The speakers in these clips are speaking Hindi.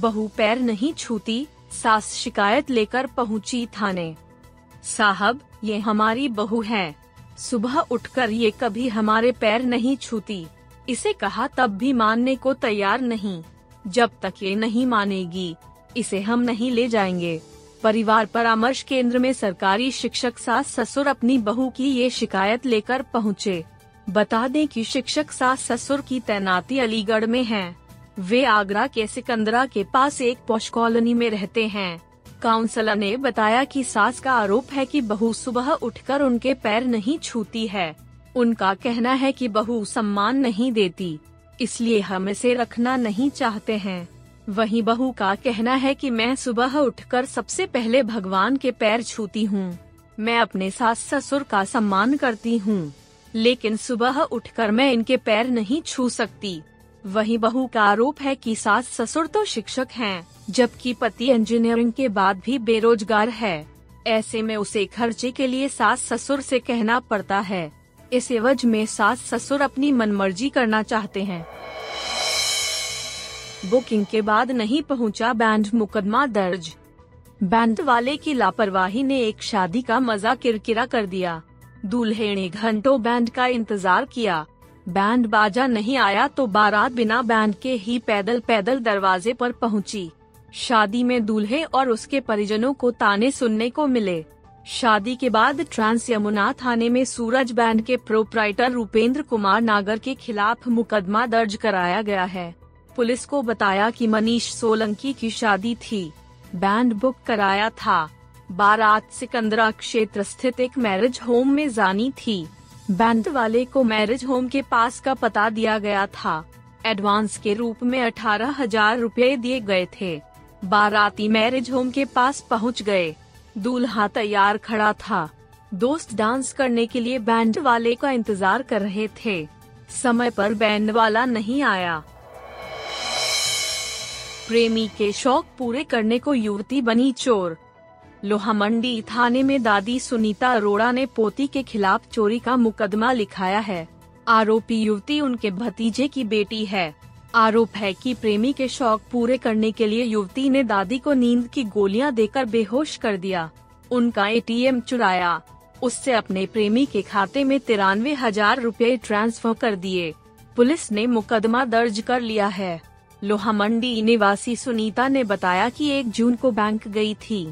बहू पैर नहीं छूती, सास शिकायत लेकर पहुँची थाने। साहब, ये हमारी बहू है। सुबह उठकर ये कभी हमारे पैर नहीं छूती। इसे कहा तब भी मानने को तैयार नहीं। जब तक ये नहीं मानेगी, इसे हम नहीं ले जाएँगे। परिवार परामर्श केंद्र में सरकारी शिक्षक सास ससुर अपनी बहू की ये शिकायत लेकर पहुँचे। बता दें कि शिक्षक सास ससुर की तैनाती अलीगढ़ में है। वे आगरा के सिकंदरा के पास एक पौष कॉलोनी में रहते हैं। काउंसलर ने बताया कि सास का आरोप है कि बहू सुबह उठकर उनके पैर नहीं छूती है। उनका कहना है कि बहू सम्मान नहीं देती, इसलिए हम इसे रखना नहीं चाहते हैं। वहीं बहू का कहना है कि मैं सुबह उठकर सबसे पहले भगवान के पैर छूती हूँ। मैं अपने सास ससुर का सम्मान करती हूँ, लेकिन सुबह उठकर मैं इनके पैर नहीं छू सकती। वहीं बहू का आरोप है कि सास ससुर तो शिक्षक हैं, जबकि पति इंजीनियरिंग के बाद भी बेरोजगार है। ऐसे में उसे खर्चे के लिए सास ससुर से कहना पड़ता है। इस एवज में सास ससुर अपनी मनमर्जी करना चाहते हैं। बुकिंग के बाद नहीं पहुँचा बैंड मुकदमा दर्ज। बैंड वाले की लापरवाही ने एक शादी का मज़ा किरकिरा कर दिया। दूल्हे ने घंटों बैंड का इंतज़ार किया। बैंड बाजा नहीं आया तो बारात बिना बैंड के ही पैदल पैदल दरवाजे पर पहुँची। शादी में दूल्हे और उसके परिजनों को ताने सुनने को मिले। शादी के बाद ट्रांस यमुना थाने में सूरज बैंड के प्रोपराइटर रूपेंद्र कुमार नागर के खिलाफ मुकदमा दर्ज कराया गया है। पुलिस को बताया कि मनीष सोलंकी की शादी थी। बैंड बुक कराया था। बारात सिकंदरा क्षेत्र स्थित एक मैरिज होम में जानी थी। बैंड वाले को मैरिज होम के पास का पता दिया गया था। एडवांस के रूप में अठारह हज़ार रूपए दिए गए थे। बाराती मैरिज होम के पास पहुँच गए। दूल्हा तैयार खड़ा था। दोस्त डांस करने के लिए बैंड वाले का इंतज़ार कर रहे थे। समय पर बैंड वाला नहीं आया। प्रेमी के शौक पूरे करने को युवती बनी चोर। लोहामंडी थाने में दादी सुनीता अरोड़ा ने पोती के खिलाफ चोरी का मुकदमा लिखाया है। आरोपी युवती उनके भतीजे की बेटी है। आरोप है कि प्रेमी के शौक पूरे करने के लिए युवती ने दादी को नींद की गोलियाँ देकर बेहोश कर दिया। उनका एटीएम चुराया। उससे अपने प्रेमी के खाते में तिरानवे हज़ार रूपए ट्रांसफ़र कर दिए। पुलिस ने मुकदमा दर्ज कर लिया है। लोहामंडी निवासी सुनीता ने बताया कि एक जून को बैंक गई थी।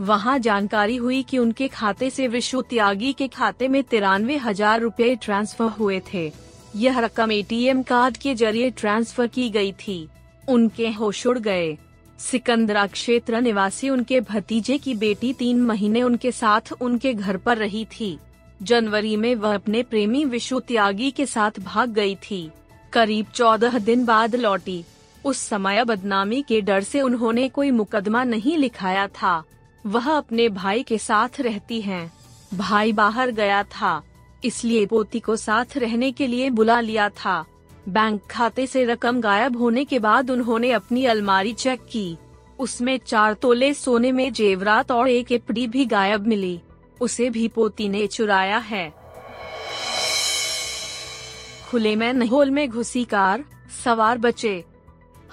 वहाँ जानकारी हुई कि उनके खाते से विश्व त्यागी के खाते में तिरानवे हज़ार रूपए ट्रांसफ़र हुए थे। यह रकम एटीएम कार्ड के ज़रिए ट्रांसफ़र की गई थी। उनके होश उड़ गए। सिकंदरा क्षेत्र निवासी उनके भतीजे की बेटी तीन महीने उनके साथ उनके घर पर रही थी। जनवरी में वह अपने प्रेमी विश्व त्यागी के साथ भाग गई थी। करीब चौदह दिन बाद लौटी। उस समय बदनामी के डर से उन्होंने कोई मुकदमा नहीं लिखाया था। वह अपने भाई के साथ रहती हैं। भाई बाहर गया था, इसलिए पोती को साथ रहने के लिए बुला लिया था। बैंक खाते से रकम गायब होने के बाद उन्होंने अपनी अलमारी चेक की। उसमें चार तोले सोने में जेवरात और एक एपडी भी गायब मिली। उसे भी पोती ने चुराया है। खुले में नहोल में घुसी कार, सवार बचे।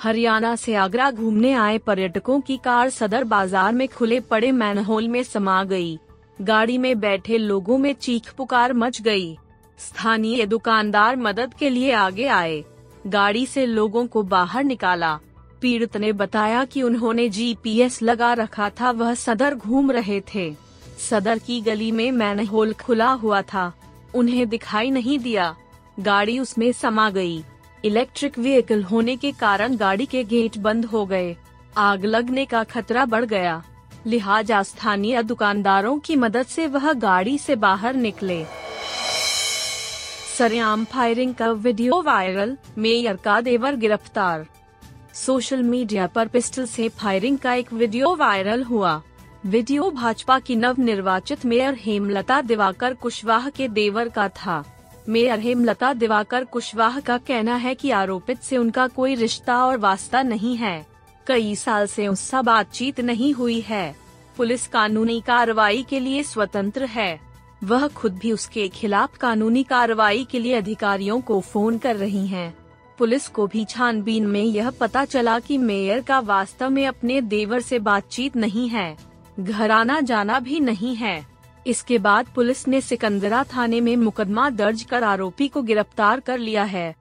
हरियाणा से आगरा घूमने आए पर्यटकों की कार सदर बाज़ार में खुले पड़े मैनहोल में समा गई। गाड़ी में बैठे लोगों में चीख पुकार मच गई। स्थानीय दुकानदार मदद के लिए आगे आए गाड़ी से लोगों को बाहर निकाला पीड़ित ने बताया कि उन्होंने जीपीएस लगा रखा था, वह सदर घूम रहे थे सदर की गली में मैनहोल खुला हुआ था उन्हें दिखाई नहीं दिया गाड़ी उसमें समा गई। इलेक्ट्रिक व्हीकल होने के कारण गाड़ी के गेट बंद हो गए। आग लगने का खतरा बढ़ गया। लिहाजा स्थानीय दुकानदारों की मदद से वह गाड़ी से बाहर निकले। सरेआम फायरिंग का वीडियो वायरल, मेयर का देवर गिरफ़्तार। सोशल मीडिया पर पिस्टल से फायरिंग का एक वीडियो वायरल हुआ। वीडियो भाजपा की नव निर्वाचित मेयर हेमलता दिवाकर कुशवाहा के देवर का था। मेयर हेमलता दिवाकर कुशवाहा का कहना है कि आरोपित से उनका कोई रिश्ता और वास्ता नहीं है। कई साल से उससे बातचीत नहीं हुई है। पुलिस कानूनी कार्रवाई के लिए स्वतंत्र है। वह खुद भी उसके खिलाफ कानूनी कार्रवाई के लिए अधिकारियों को फ़ोन कर रही हैं। पुलिस को भी छानबीन में यह पता चला कि मेयर का वास्तव में अपने देवर से बातचीत नहीं है। घर आना जाना भी नहीं है। इसके बाद पुलिस ने सिकंदरा थाने में मुकदमा दर्ज कर आरोपी को गिरफ़्तार कर लिया है।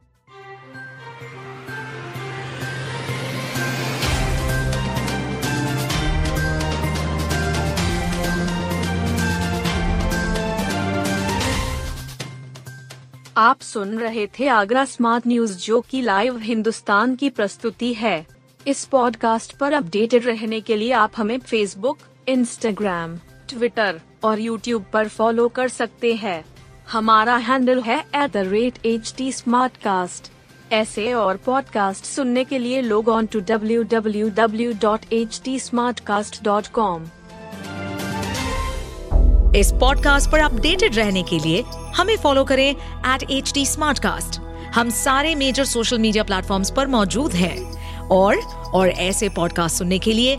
आप सुन रहे थे आगरा स्मार्ट न्यूज़ जो की लाइव हिंदुस्तान की प्रस्तुति है। इस पॉडकास्ट पर अपडेटेड रहने के लिए आप हमें फेसबुक इंस्टाग्राम ट्विटर और यूट्यूब पर फॉलो कर सकते हैं। हमारा हैंडल है at the rate H T ऐसे और पॉडकास्ट सुनने के लिए log on to W W W dot H T इस पॉडकास्ट पर अपडेटेड रहने के लिए हमें फॉलो करें एट एच डी हम सारे मेजर सोशल मीडिया प्लेटफॉर्म पर मौजूद हैं। और और ऐसे पॉडकास्ट सुनने के लिए